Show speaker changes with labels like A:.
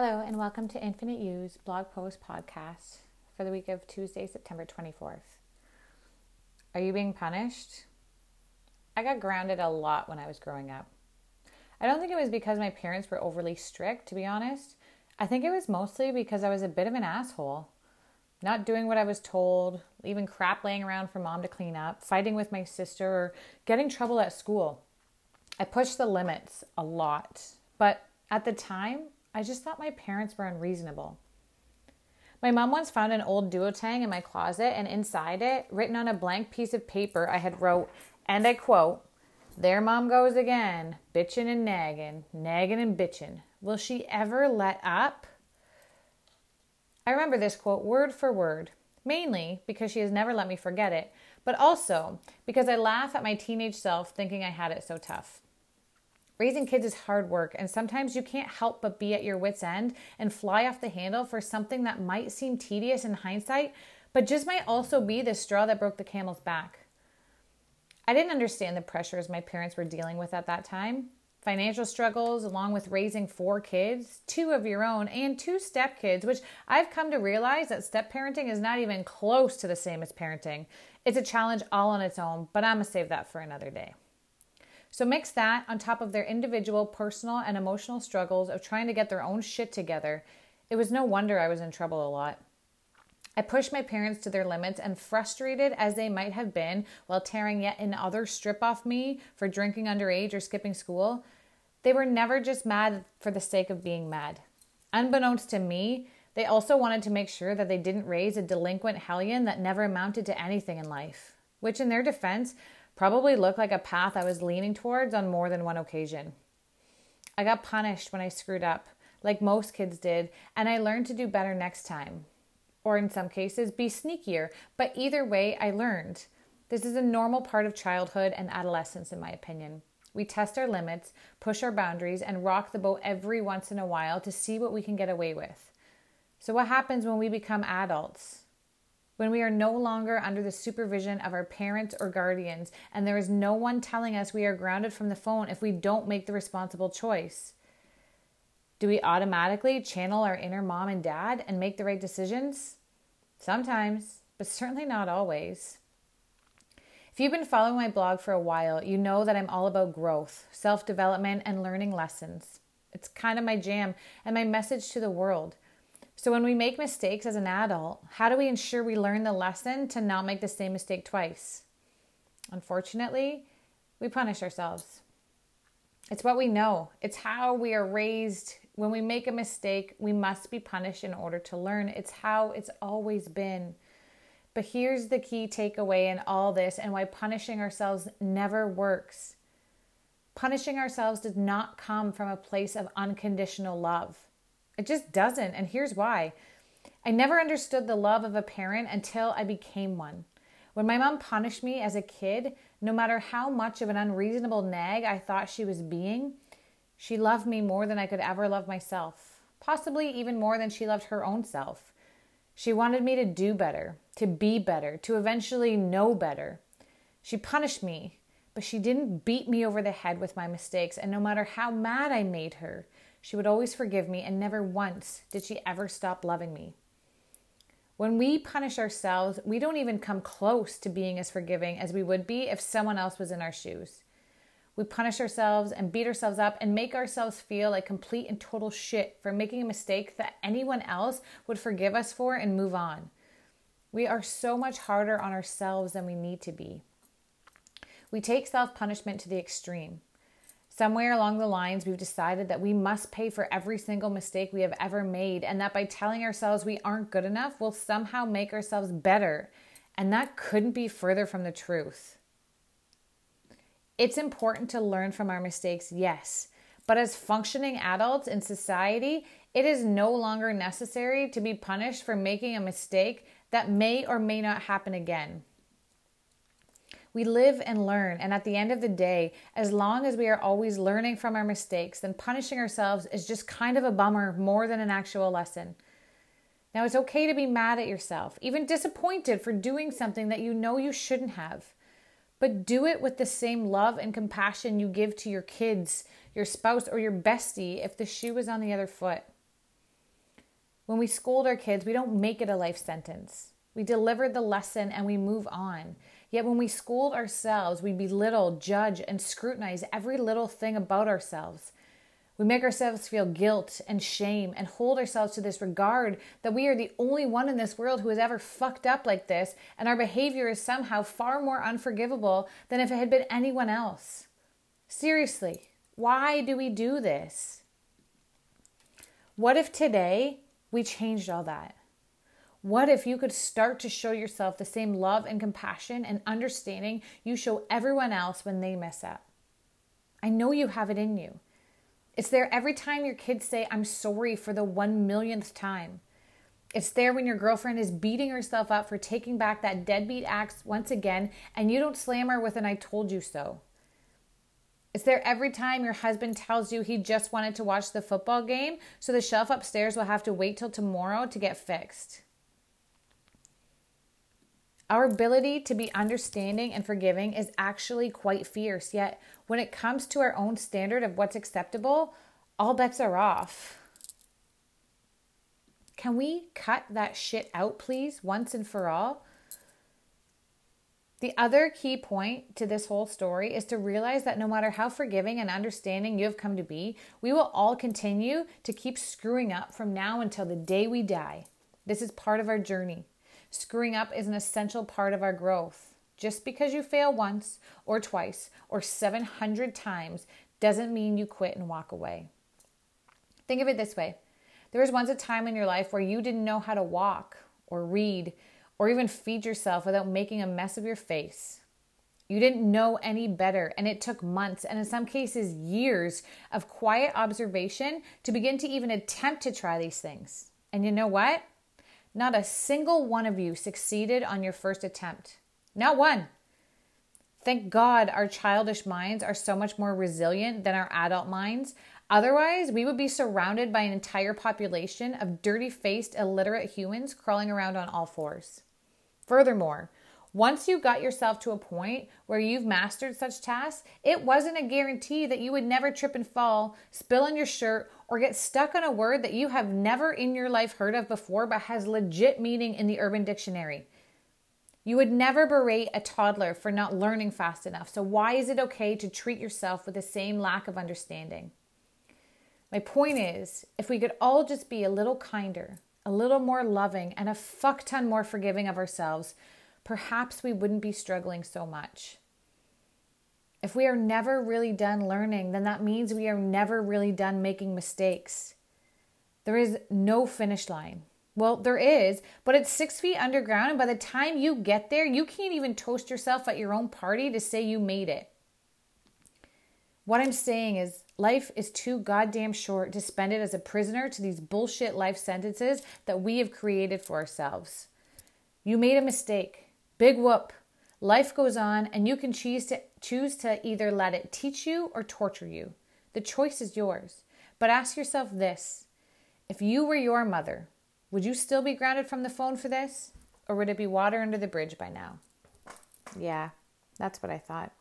A: Hello, and welcome to Infinite You's blog post podcast for the week of Tuesday, September 24th. Are you being punished? I got grounded a lot when I was growing up. I don't think it was because my parents were overly strict, to be honest. I think it was mostly because I was a bit of an asshole. Not doing what I was told, leaving crap laying around for mom to clean up, fighting with my sister, or getting trouble at school. I pushed the limits a lot, but at the time, I just thought my parents were unreasonable. My mom once found an old duotang in my closet, and inside it, written on a blank piece of paper, I had wrote, and I quote, There mom goes again, bitchin' and naggin', naggin' and bitchin'. Will she ever let up? I remember this quote word for word, mainly because she has never let me forget it, but also because I laugh at my teenage self thinking I had it so tough. Raising kids is hard work, and sometimes you can't help but be at your wits' end and fly off the handle for something that might seem tedious in hindsight, but just might also be the straw that broke the camel's back. I didn't understand the pressures my parents were dealing with at that time financial struggles, along with raising four kids, two of your own, and two stepkids, which I've come to realize that step parenting is not even close to the same as parenting. It's a challenge all on its own, but I'm to save that for another day. So mix that on top of their individual personal and emotional struggles of trying to get their own shit together. It was no wonder I was in trouble a lot. I pushed my parents to their limits and frustrated as they might have been while tearing yet another strip off me for drinking underage or skipping school, they were never just mad for the sake of being mad. Unbeknownst to me, they also wanted to make sure that they didn't raise a delinquent hellion that never amounted to anything in life, which, in their defense, probably looked like a path I was leaning towards on more than one occasion. I got punished when I screwed up, like most kids did, and I learned to do better next time. Or in some cases, be sneakier, but either way, I learned. This is a normal part of childhood and adolescence, in my opinion. We test our limits, push our boundaries, and rock the boat every once in a while to see what we can get away with. So, what happens when we become adults? When we are no longer under the supervision of our parents or guardians, and there is no one telling us we are grounded from the phone if we don't make the responsible choice? Do we automatically channel our inner mom and dad and make the right decisions? Sometimes, but certainly not always. If you've been following my blog for a while, you know that I'm all about growth, self development, and learning lessons. It's kind of my jam and my message to the world. So, when we make mistakes as an adult, how do we ensure we learn the lesson to not make the same mistake twice? Unfortunately, we punish ourselves. It's what we know, it's how we are raised. When we make a mistake, we must be punished in order to learn. It's how it's always been. But here's the key takeaway in all this and why punishing ourselves never works. Punishing ourselves does not come from a place of unconditional love. It just doesn't. And here's why I never understood the love of a parent until I became one. When my mom punished me as a kid, no matter how much of an unreasonable nag I thought she was being, she loved me more than I could ever love myself, possibly even more than she loved her own self. She wanted me to do better, to be better, to eventually know better. She punished me, but she didn't beat me over the head with my mistakes, and no matter how mad I made her, she would always forgive me, and never once did she ever stop loving me. When we punish ourselves, we don't even come close to being as forgiving as we would be if someone else was in our shoes. We punish ourselves and beat ourselves up and make ourselves feel like complete and total shit for making a mistake that anyone else would forgive us for and move on. We are so much harder on ourselves than we need to be. We take self punishment to the extreme. Somewhere along the lines, we've decided that we must pay for every single mistake we have ever made, and that by telling ourselves we aren't good enough, we'll somehow make ourselves better. And that couldn't be further from the truth. It's important to learn from our mistakes, yes, but as functioning adults in society, it is no longer necessary to be punished for making a mistake that may or may not happen again. We live and learn, and at the end of the day, as long as we are always learning from our mistakes, then punishing ourselves is just kind of a bummer more than an actual lesson. Now, it's okay to be mad at yourself, even disappointed for doing something that you know you shouldn't have. But do it with the same love and compassion you give to your kids, your spouse, or your bestie if the shoe is on the other foot. When we scold our kids, we don't make it a life sentence. We deliver the lesson and we move on. Yet when we scold ourselves, we belittle, judge, and scrutinize every little thing about ourselves. We make ourselves feel guilt and shame and hold ourselves to this regard that we are the only one in this world who has ever fucked up like this, and our behavior is somehow far more unforgivable than if it had been anyone else. Seriously, why do we do this? What if today we changed all that? What if you could start to show yourself the same love and compassion and understanding you show everyone else when they mess up? I know you have it in you. It's there every time your kids say, I'm sorry for the one millionth time. It's there when your girlfriend is beating herself up for taking back that deadbeat axe once again and you don't slam her with an I told you so. It's there every time your husband tells you he just wanted to watch the football game, so the shelf upstairs will have to wait till tomorrow to get fixed. Our ability to be understanding and forgiving is actually quite fierce, yet, when it comes to our own standard of what's acceptable, all bets are off. Can we cut that shit out, please, once and for all? The other key point to this whole story is to realize that no matter how forgiving and understanding you have come to be, we will all continue to keep screwing up from now until the day we die. This is part of our journey. Screwing up is an essential part of our growth. Just because you fail once or twice or 700 times doesn't mean you quit and walk away. Think of it this way there was once a time in your life where you didn't know how to walk or read or even feed yourself without making a mess of your face. You didn't know any better, and it took months and in some cases years of quiet observation to begin to even attempt to try these things. And you know what? Not a single one of you succeeded on your first attempt. Not one. Thank God our childish minds are so much more resilient than our adult minds. Otherwise, we would be surrounded by an entire population of dirty faced, illiterate humans crawling around on all fours. Furthermore, once you got yourself to a point where you've mastered such tasks, it wasn't a guarantee that you would never trip and fall, spill on your shirt, or get stuck on a word that you have never in your life heard of before but has legit meaning in the Urban Dictionary. You would never berate a toddler for not learning fast enough, so why is it okay to treat yourself with the same lack of understanding? My point is, if we could all just be a little kinder, a little more loving, and a fuck ton more forgiving of ourselves, perhaps we wouldn't be struggling so much. If we are never really done learning, then that means we are never really done making mistakes. There is no finish line. Well, there is, but it's six feet underground, and by the time you get there, you can't even toast yourself at your own party to say you made it. What I'm saying is, life is too goddamn short to spend it as a prisoner to these bullshit life sentences that we have created for ourselves. You made a mistake. Big whoop. Life goes on, and you can choose to, choose to either let it teach you or torture you. The choice is yours. But ask yourself this if you were your mother, would you still be grounded from the phone for this? Or would it be water under the bridge by now? Yeah, that's what I thought.